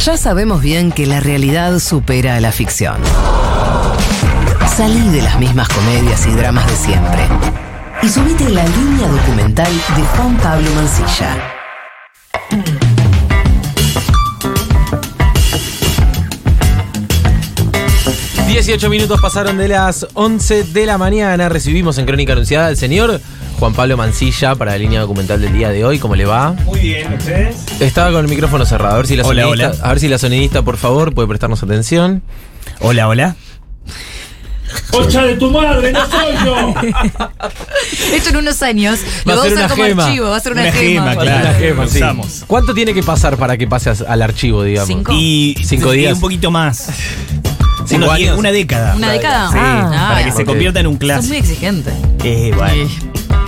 Ya sabemos bien que la realidad supera a la ficción. Salí de las mismas comedias y dramas de siempre. Y subite la línea documental de Juan Pablo Mancilla. 18 minutos pasaron de las 11 de la mañana. Recibimos en Crónica Anunciada al señor Juan Pablo Mancilla para la línea documental del día de hoy. ¿Cómo le va? Muy bien, ¿ustedes? Estaba con el micrófono cerrado. A ver si la Hola, sonidista, hola. A ver si la sonidista, por favor, puede prestarnos atención. Hola, hola. ¡Concha de tu madre, no soy yo! Esto en unos años Va a lo va a ser usar una como gema. archivo, va a ser una, Una gema. gema, claro. Una gema, lo sí. usamos. ¿Cuánto tiene que pasar para que pase as- al archivo, digamos? Cinco. Y Cinco y días. un poquito más. ¿Cinco Unos diez- años? Una década. ¿Una década? Sí, Ah, para que se convierta en un Sos muy clásico. exigente. Eh, bueno.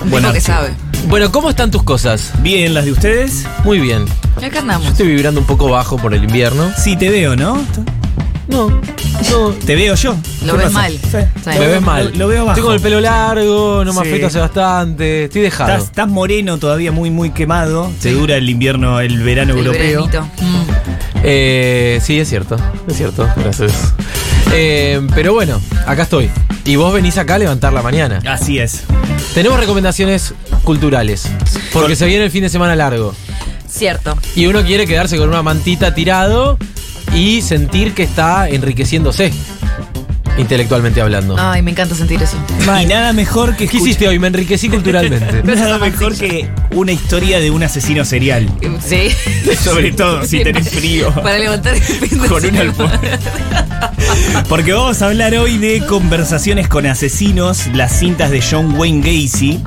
Un Bueno, que sabe. Bueno, ¿cómo están tus cosas? Bien, las de ustedes. Muy bien. Acá Yo andamos. estoy vibrando un poco bajo por el invierno. Sí, te veo, ¿no? No, no. Te veo yo. Lo ¿Qué ves pasa? mal. Sí. Sí. Me ves mal. Lo, lo veo bajo. Tengo el pelo largo, no me Sí. afeito hace bastante. Estoy dejado. Estás, estás moreno todavía, muy, muy quemado. Sí. Te dura el invierno, el verano El europeo. Mm. Eh, sí, es cierto, es cierto, gracias. Eh, pero bueno, acá estoy. Y vos venís acá a levantar la mañana. Así es. Tenemos recomendaciones culturales, porque se viene el fin de semana largo. Cierto. Y uno quiere quedarse con una mantita tirado y sentir que está enriqueciéndose, intelectualmente hablando. Ay, me encanta sentir eso. Y nada mejor que ¿Qué escuchar- hiciste hoy? Me enriquecí culturalmente. Nada mejor que una historia de un asesino serial. Sí. Sobre todo si tenés frío. Para levantar el fin de Con una semana. almohada. Porque vamos a hablar hoy de conversaciones con asesinos, las cintas de John Wayne Gacy.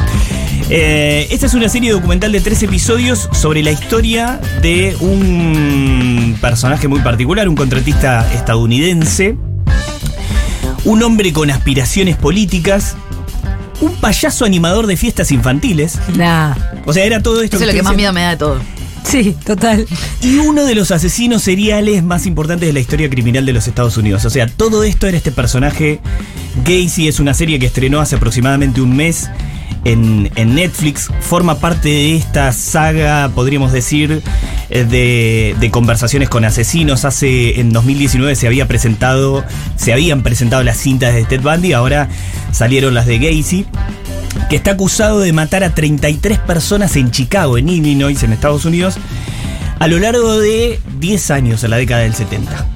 Eh, esta es una serie documental de tres episodios sobre la historia de un personaje muy particular, un contratista estadounidense, un hombre con aspiraciones políticas, un payaso animador de fiestas infantiles. Nah. O sea, era todo esto Eso es lo que más miedo me da de todo. Sí, total. Y uno de los asesinos seriales más importantes de la historia criminal de los Estados Unidos. O sea, todo esto era este personaje. Gacy es una serie que estrenó hace aproximadamente un mes en, en Netflix. Forma parte de esta saga, podríamos decir, eh, de, de conversaciones con asesinos. Hace, en 2019 se había presentado, se habían presentado las cintas de Ted Bundy, ahora salieron las de Gacy que está acusado de matar a 33 personas en Chicago, en Illinois, en Estados Unidos, a lo largo de 10 años, en la década del 70.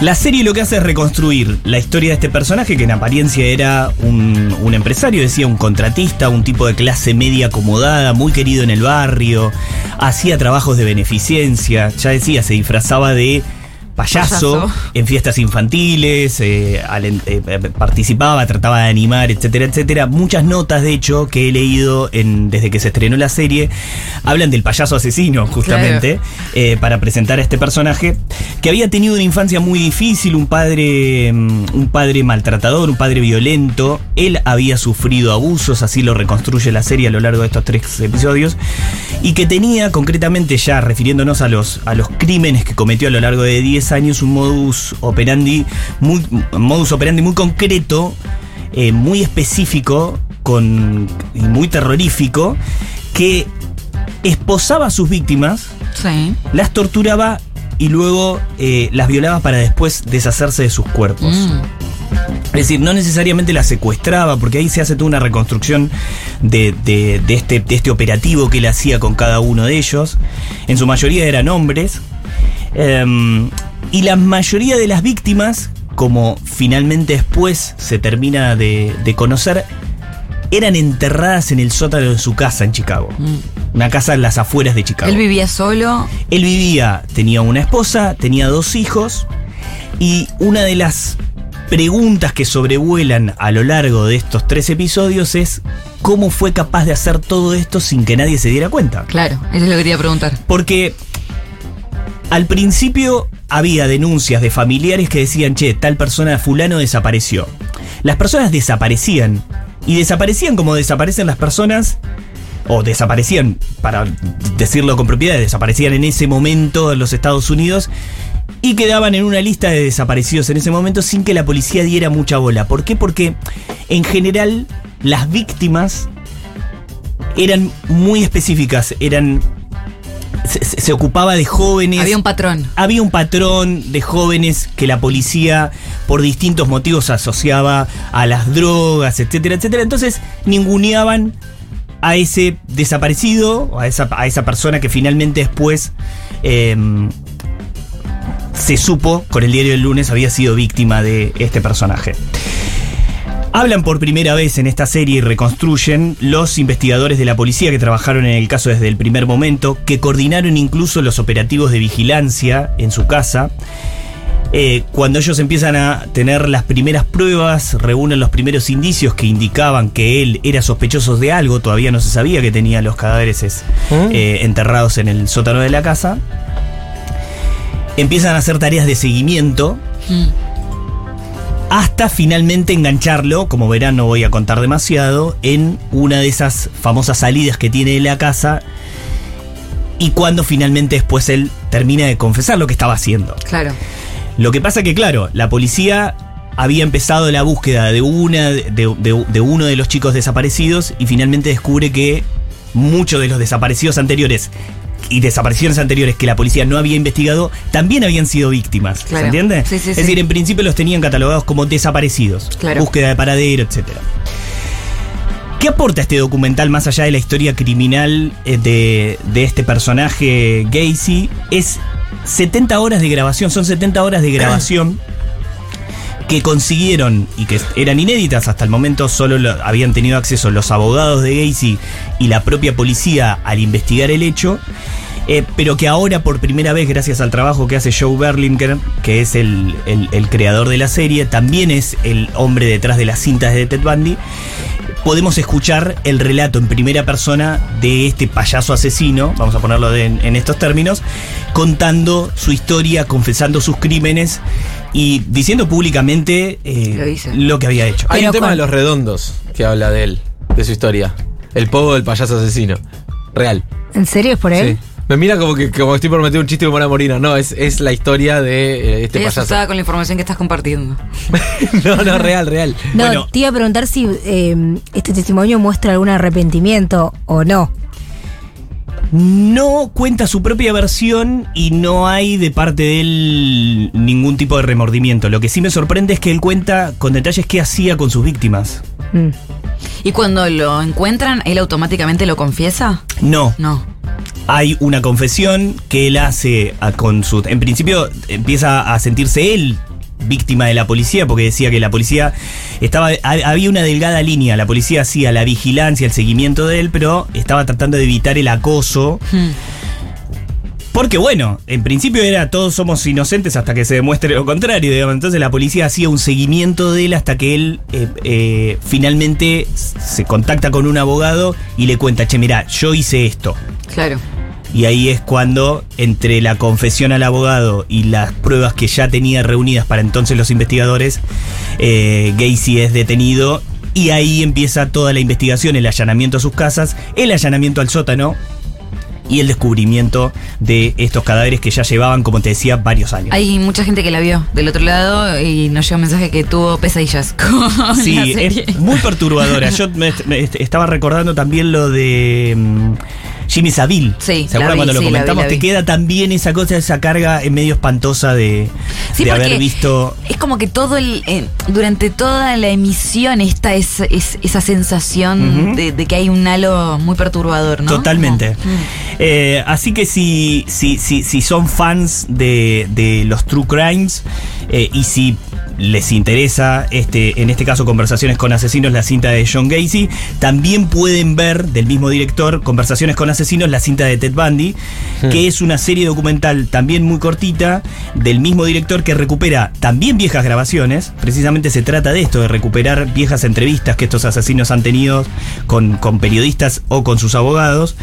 La serie lo que hace es reconstruir la historia de este personaje, que en apariencia era un, un empresario, decía un contratista, un tipo de clase media acomodada, muy querido en el barrio, hacía trabajos de beneficencia, ya decía, se disfrazaba de payaso, Payaso. en fiestas infantiles, eh, eh, eh, participaba, trataba de animar, etcétera, etcétera. Muchas notas, de hecho, que he leído en, desde que se estrenó la serie, hablan del payaso asesino, justamente, para presentar a este personaje, que había tenido una infancia muy difícil, un padre, mm, un padre maltratador, un padre violento. Él había sufrido abusos, así lo reconstruye la serie a lo largo de estos tres episodios, y que tenía, concretamente ya refiriéndonos a los, a los crímenes que cometió a lo largo de 10 años, un modus operandi muy, modus operandi muy concreto, eh, muy específico con, y muy terrorífico, que esposaba a sus víctimas, Sí. las torturaba y luego eh, las violaba para después deshacerse de sus cuerpos. Mm. Es decir, no necesariamente la secuestraba, porque ahí se hace toda una reconstrucción de, de- de este, de este operativo que él hacía con cada uno de ellos. En su mayoría eran hombres. Em, y la mayoría de las víctimas, como finalmente después se termina de, de conocer, eran enterradas en el sótano de su casa en Chicago. Una casa en las afueras de Chicago. Mm. Él vivía solo. Él vivía, tenía una esposa, tenía dos hijos y una de las preguntas que sobrevuelan a lo largo de estos tres episodios es cómo fue capaz de hacer todo esto sin que nadie se diera cuenta. Claro, eso es lo que quería preguntar. Porque al principio había denuncias de familiares que decían, che, tal persona fulano desapareció. Las personas desaparecían. Y desaparecían como desaparecen las personas. O desaparecían, para decirlo con propiedad, desaparecían en ese momento en los Estados Unidos. Y quedaban en una lista de desaparecidos en ese momento sin que la policía diera mucha bola. ¿Por qué? Porque en general las víctimas eran muy específicas, eran se, ocupaba de jóvenes. Había un patrón. Había un patrón de jóvenes que la policía por distintos motivos asociaba a las drogas, etcétera, etcétera. Entonces ninguneaban a ese desaparecido, a esa, a esa persona que finalmente después em, se supo, con el diario del lunes, había sido víctima de este personaje. Hablan por primera vez en esta serie y reconstruyen los investigadores de la policía que trabajaron en el caso desde el primer momento, que coordinaron incluso los operativos de vigilancia en su casa. Eh, cuando ellos empiezan a tener las primeras pruebas, reúnen los primeros indicios que indicaban que él era sospechoso de algo, todavía no se sabía que tenía los cadáveres es- ¿Mm? eh, enterrados en el sótano de la casa. Empiezan a hacer tareas de seguimiento Mm. Hasta finalmente engancharlo, como verán no voy a contar demasiado, en una de esas famosas salidas que tiene de la casa y cuando finalmente después él termina de confesar lo que estaba haciendo. Claro. Lo que pasa que, claro, la policía había empezado la búsqueda de, una, de, de- de uno de los chicos desaparecidos y finalmente descubre que muchos de los desaparecidos anteriores y desapariciones anteriores que la policía no había investigado también habían sido víctimas. Claro. ¿Se entiende? Sí, sí, es sí. decir, en principio los tenían catalogados como desaparecidos. Claro. Búsqueda de paradero, etcétera. ¿Qué aporta este documental más allá de la historia criminal eh, de, de este personaje Gacy? Es 70 horas de grabación, son 70 horas de grabación que consiguieron y que eran inéditas hasta el momento, solo lo- habían tenido acceso los abogados de Gacy y la propia policía al investigar el hecho. eh, pero que ahora por primera vez, gracias al trabajo que hace Joe Berlinger, que es el- el creador de la serie, también es el hombre detrás de las cintas de Ted Bundy, podemos escuchar el relato en primera persona de este payaso asesino, vamos a ponerlo de- en, en estos términos, contando su historia, confesando sus crímenes y diciendo públicamente eh, Lo que había hecho. Hay Pero un tema de los redondos que habla de él, de su historia. El pogo del payaso asesino. Real. ¿En serio es por él? Sí. Me mira como que como estoy por meter un chiste de Mora Morina. No, es, es la historia de eh, este Estoy payaso. con la información que estás compartiendo. no, no, real, real. No, Bueno. te iba a preguntar si eh, este testimonio muestra algún arrepentimiento o no. No cuenta su propia versión y no hay de parte de él ningún tipo de remordimiento. Lo que sí me sorprende es que él cuenta con detalles qué hacía con sus víctimas. Mm. ¿Y cuando lo encuentran, él automáticamente lo confiesa? No, No. Hay una confesión que él hace a- con su... En principio empieza a sentirse él víctima de la policía porque decía que la policía estaba ha- había una delgada línea la policía hacía la vigilancia el seguimiento de él pero estaba tratando de evitar el acoso Hmm. porque bueno, en principio era todos somos inocentes hasta que se demuestre lo contrario, digamos. Entonces la policía hacía un seguimiento de él hasta que él eh, eh, finalmente se contacta con un abogado y le cuenta, che, mira, yo hice esto. Claro. Y ahí es cuando, entre la confesión al abogado y las pruebas que ya tenía reunidas para entonces los investigadores, eh, Gacy es detenido y ahí empieza toda la investigación, el allanamiento a sus casas, el allanamiento al sótano y el descubrimiento de estos cadáveres que ya llevaban, como te decía, varios años. Hay mucha gente que la vio del otro lado y nos llega un mensaje que tuvo pesadillas con Sí, la serie. es muy perturbadora. Yo me, me est- estaba recordando también lo de mm, Jimmy Savile. Sí, ¿Se acuerdan cuando lo sí, la vi, comentamos? Te queda también esa cosa, esa carga en medio espantosa de, Sí, de porque haber visto. Es como que todo el. eh, durante toda la emisión está esa, es- esa sensación de, de que hay un halo muy perturbador, ¿no? Totalmente. Como, mm. Eh, así que si, si, si, si son fans de, de los True Crimes eh, y si les interesa, este, en este caso, Conversaciones con Asesinos, la cinta de John Gacy, también pueden ver del mismo director, Conversaciones con Asesinos, la cinta de Ted Bundy, que es una serie documental también muy cortita, del mismo director que recupera también viejas grabaciones. Precisamente se trata de esto, de recuperar viejas entrevistas que estos asesinos han tenido con, con periodistas o con sus abogados,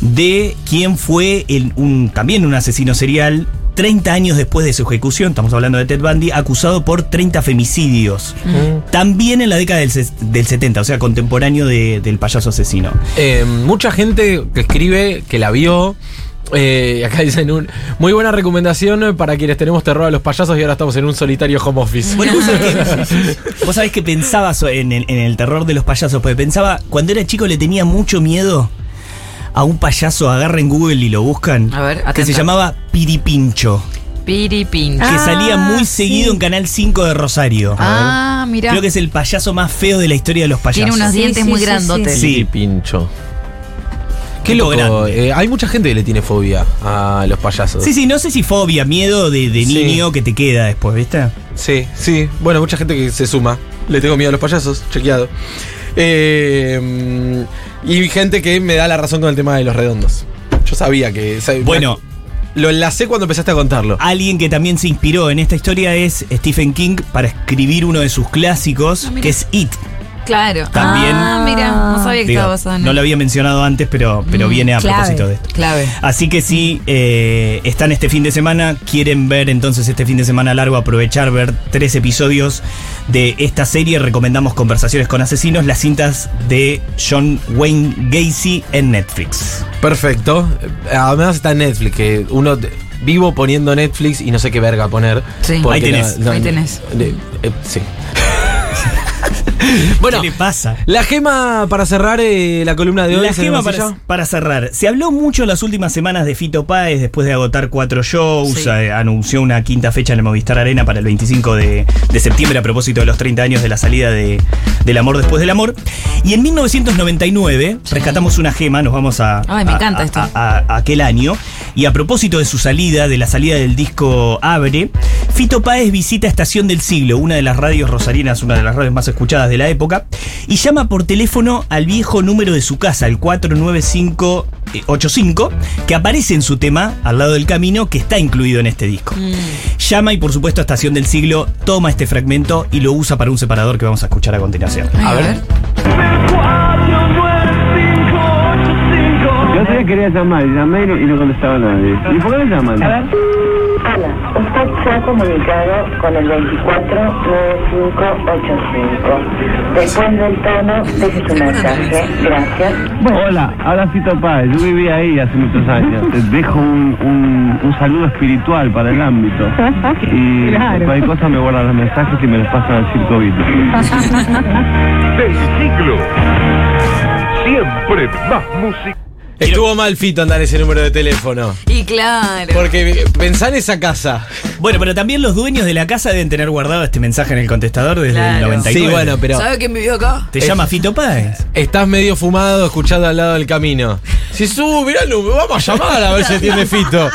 de quién fue el- un, también un asesino serial. 30 años después de su ejecución, estamos hablando de Ted Bundy, acusado por 30 femicidios. También en la década del, del 70, o sea, contemporáneo de- del payaso asesino. Eh, mucha gente que escribe que la vio. eh, acá dicen un muy buena recomendación para quienes tenemos terror a los payasos y ahora estamos en un solitario home office. Bueno, vos sabés que, vos sabés que pensaba en el, en el terror de los payasos, porque pensaba, cuando era chico le tenía mucho miedo a un payaso, agarren Google y lo buscan. A ver, Que se llamaba Piripincho. Piripincho. Que Ah, salía muy sí. seguido en Canal 5 de Rosario. Ah, mira. Creo que es el payaso más feo de la historia de los payasos. Tiene unos Sí, dientes sí, muy sí, grandotes. sí. Pincho. Qué loco. eh, hay mucha gente que le tiene fobia a los payasos. Sí, sí, no sé si fobia, miedo de, de Sí. niño que te queda después, ¿viste? Sí, sí. Bueno, mucha gente que se suma. Le tengo miedo a los payasos, chequeado. Eh, y gente que me da la razón con el tema de los redondos. Yo sabía que. Bueno. Lo enlacé cuando empezaste a contarlo. Alguien que también se inspiró en esta historia es Stephen King para escribir uno de sus clásicos, Ah, que es It. Claro. También- Ah, mira, no sabía que Digo, estaba basado en no lo había mencionado antes, pero, pero Mm, viene a clave. propósito de esto. Clave. Así que si eh, están este fin de semana, quieren ver entonces este fin de semana largo, aprovechar, ver tres episodios de esta serie, recomendamos Conversaciones con Asesinos, las cintas de John Wayne Gacy en Netflix. Perfecto. Eh, Además está en Netflix, que uno vivo poniendo Netflix y no sé qué verga poner. Sí. Ahí tenés, ahí tenés. eh, sí. bueno, ¿Qué le pasa? la gema para cerrar eh, la columna de hoy. La ¿se gema para, cerrar. Se habló mucho en las últimas semanas de Fito Páez después de agotar cuatro shows. Sí. eh, anunció una quinta fecha en el Movistar Arena para el 25 de, de septiembre a propósito de los 30 años de la salida de, del amor después del amor. Y en 1999 rescatamos una gema, nos vamos a, Ay, me a- encanta a- esto. a- a aquel año. Y a propósito de su salida, de la salida del disco Abre, Fito Páez visita Estación del Siglo, una de las radios rosarinas, una de las radios más escuchadas de la época, y llama por teléfono al viejo número de su casa, el 49585, que aparece en su tema, al lado del camino, que está incluido en este disco. Mm. Llama y por supuesto Estación del Siglo toma este fragmento y lo usa para un separador que vamos a escuchar a continuación. A ver. Yo otro día quería llamar, y llamé y no, y no contestaba nadie. ¿Y por qué me llaman? Usted se ha comunicado con el 249585. Después del tono, deje su mensaje. Gracias. Hola, habla Fito Páez. Yo viví ahí hace muchos años. Te dejo un, un, un saludo espiritual para el ámbito. Y cualquier cosa me guardan los mensajes y me los pasan al circo Vito. del siglo. Siempre más música. Estuvo mal Fito andar ese número de teléfono. Y claro. Porque pensá en esa casa. Bueno, pero también los dueños de la casa deben tener guardado este mensaje en el contestador desde el Claro. 99. Sí, bueno, pero ¿Sabe quién vivió acá? ¿Te llama Fito Páez? estás medio fumado escuchando al lado del camino. Si sube, mirá, vamos a llamar a ver si atiende Fito.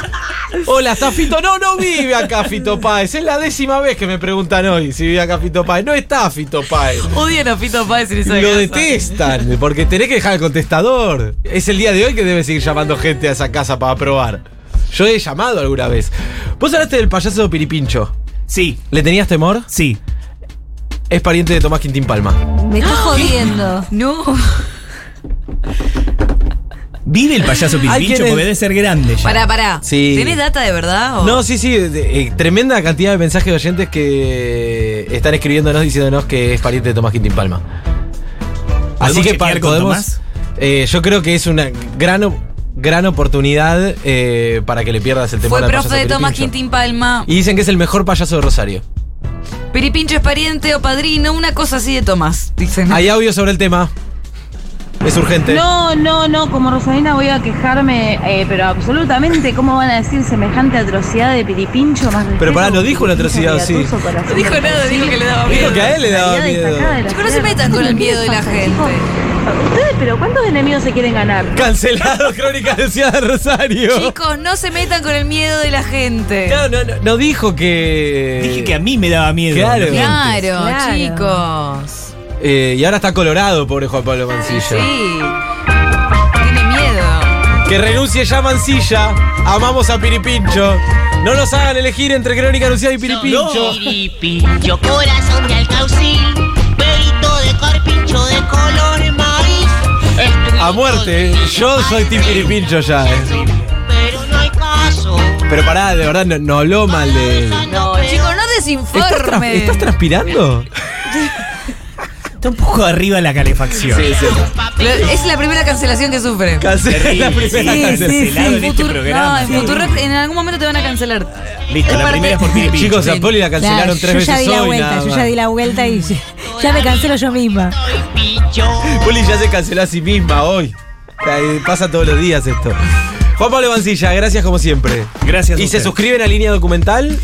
Hola, ¿está Fito? No, no vive acá Fito Páez. Es la décima vez que me preguntan hoy si vive acá Fito Páez. No está Fito Páez. Odian a Fito Páez en esa Lo casa. detestan, porque tenés que dejar el contestador. Es el día de hoy que debe seguir llamando gente a esa casa para probar. Yo he llamado alguna vez. Vos hablaste del payaso Piripincho. Sí, ¿Le tenías temor? sí. Es pariente de Tomás Quintín Palma. Me está jodiendo. No. ¿Vive el payaso Piripincho? Porque debe ser grande ya. Pará, pará. Sí. ¿Tenés data de verdad? o- No, sí, sí. de- eh, tremenda cantidad de mensajes de oyentes que están escribiéndonos diciéndonos que es pariente de Tomás Quintín Palma. Así ¿Podemos que pa- chequear con podemos. Tomás? Eh, yo creo que es una gran, gran oportunidad eh, para que le pierdas el temor Fue al profe de Tomás. Quintín Palma. Y dicen que es el mejor payaso de Rosario. Piripincho es pariente o padrino, una cosa así de Tomás, dicen. Hay audio sobre el tema. Es urgente. No, no, no, como Rosalina voy a quejarme, eh, pero absolutamente, ¿cómo van a decir semejante atrocidad de piripincho más Pero pará, no dijo una atrocidad, sí. No dijo nada, dijo que le daba Brasil. Dijo que a él le daba miedo. Chicos, no se metan con el ¿Qué miedo de la gente. Ustedes, pero ¿cuántos enemigos se quieren ganar? Cancelado Crónica de Ciudad de Rosario. Chicos, no se metan con el miedo de la gente. Claro, no, no, no dijo que. Dije que a mí me daba miedo. Claro. Claro, Claro. chicos. Eh, y ahora está colorado, pobre Juan Pablo Mancilla. Sí. Tiene miedo. Que renuncie ya Mancilla. Amamos a Piripincho. No nos hagan elegir entre Crónica Anunciada y Piripincho. Piripincho, corazón de alcaucil, perito de carpincho de color. A muerte. Yo soy Team Piripincho ya. eh. Pero no hay caso. Pero pará, de verdad, no, no habló mal de él. No, chicos, no ¿Estás, tra- desinforme. estás transpirando? Está un poco arriba la calefacción. Sí. Lo- Es la primera cancelación que sufre. Cancela la primera Sí, cancelación. sí, sí. en este programa. no, en Futurock en algún momento te van a cancelar. Listo, Es la parte- primera es por Piripincho. Chicos, a. Poli la cancelaron Claro, tres yo veces ya di la hoy. vuelta, nada yo más. ya di la vuelta y ya me cancelo yo misma. Poli ya se canceló a sí misma hoy. Ay, Pasa todos los días esto. Juan Pablo Mancilla, gracias como siempre. Gracias. a ¿Y se suscriben a Línea Documental?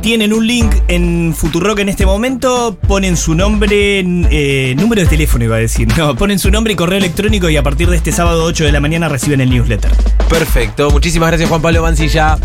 Tienen un link en Futurock en este momento, ponen su nombre, eh, número de teléfono iba a decir, no, ponen su nombre y correo electrónico y a partir de este sábado 8 de la mañana reciben el newsletter. Perfecto. Muchísimas gracias, Juan Pablo Mancilla.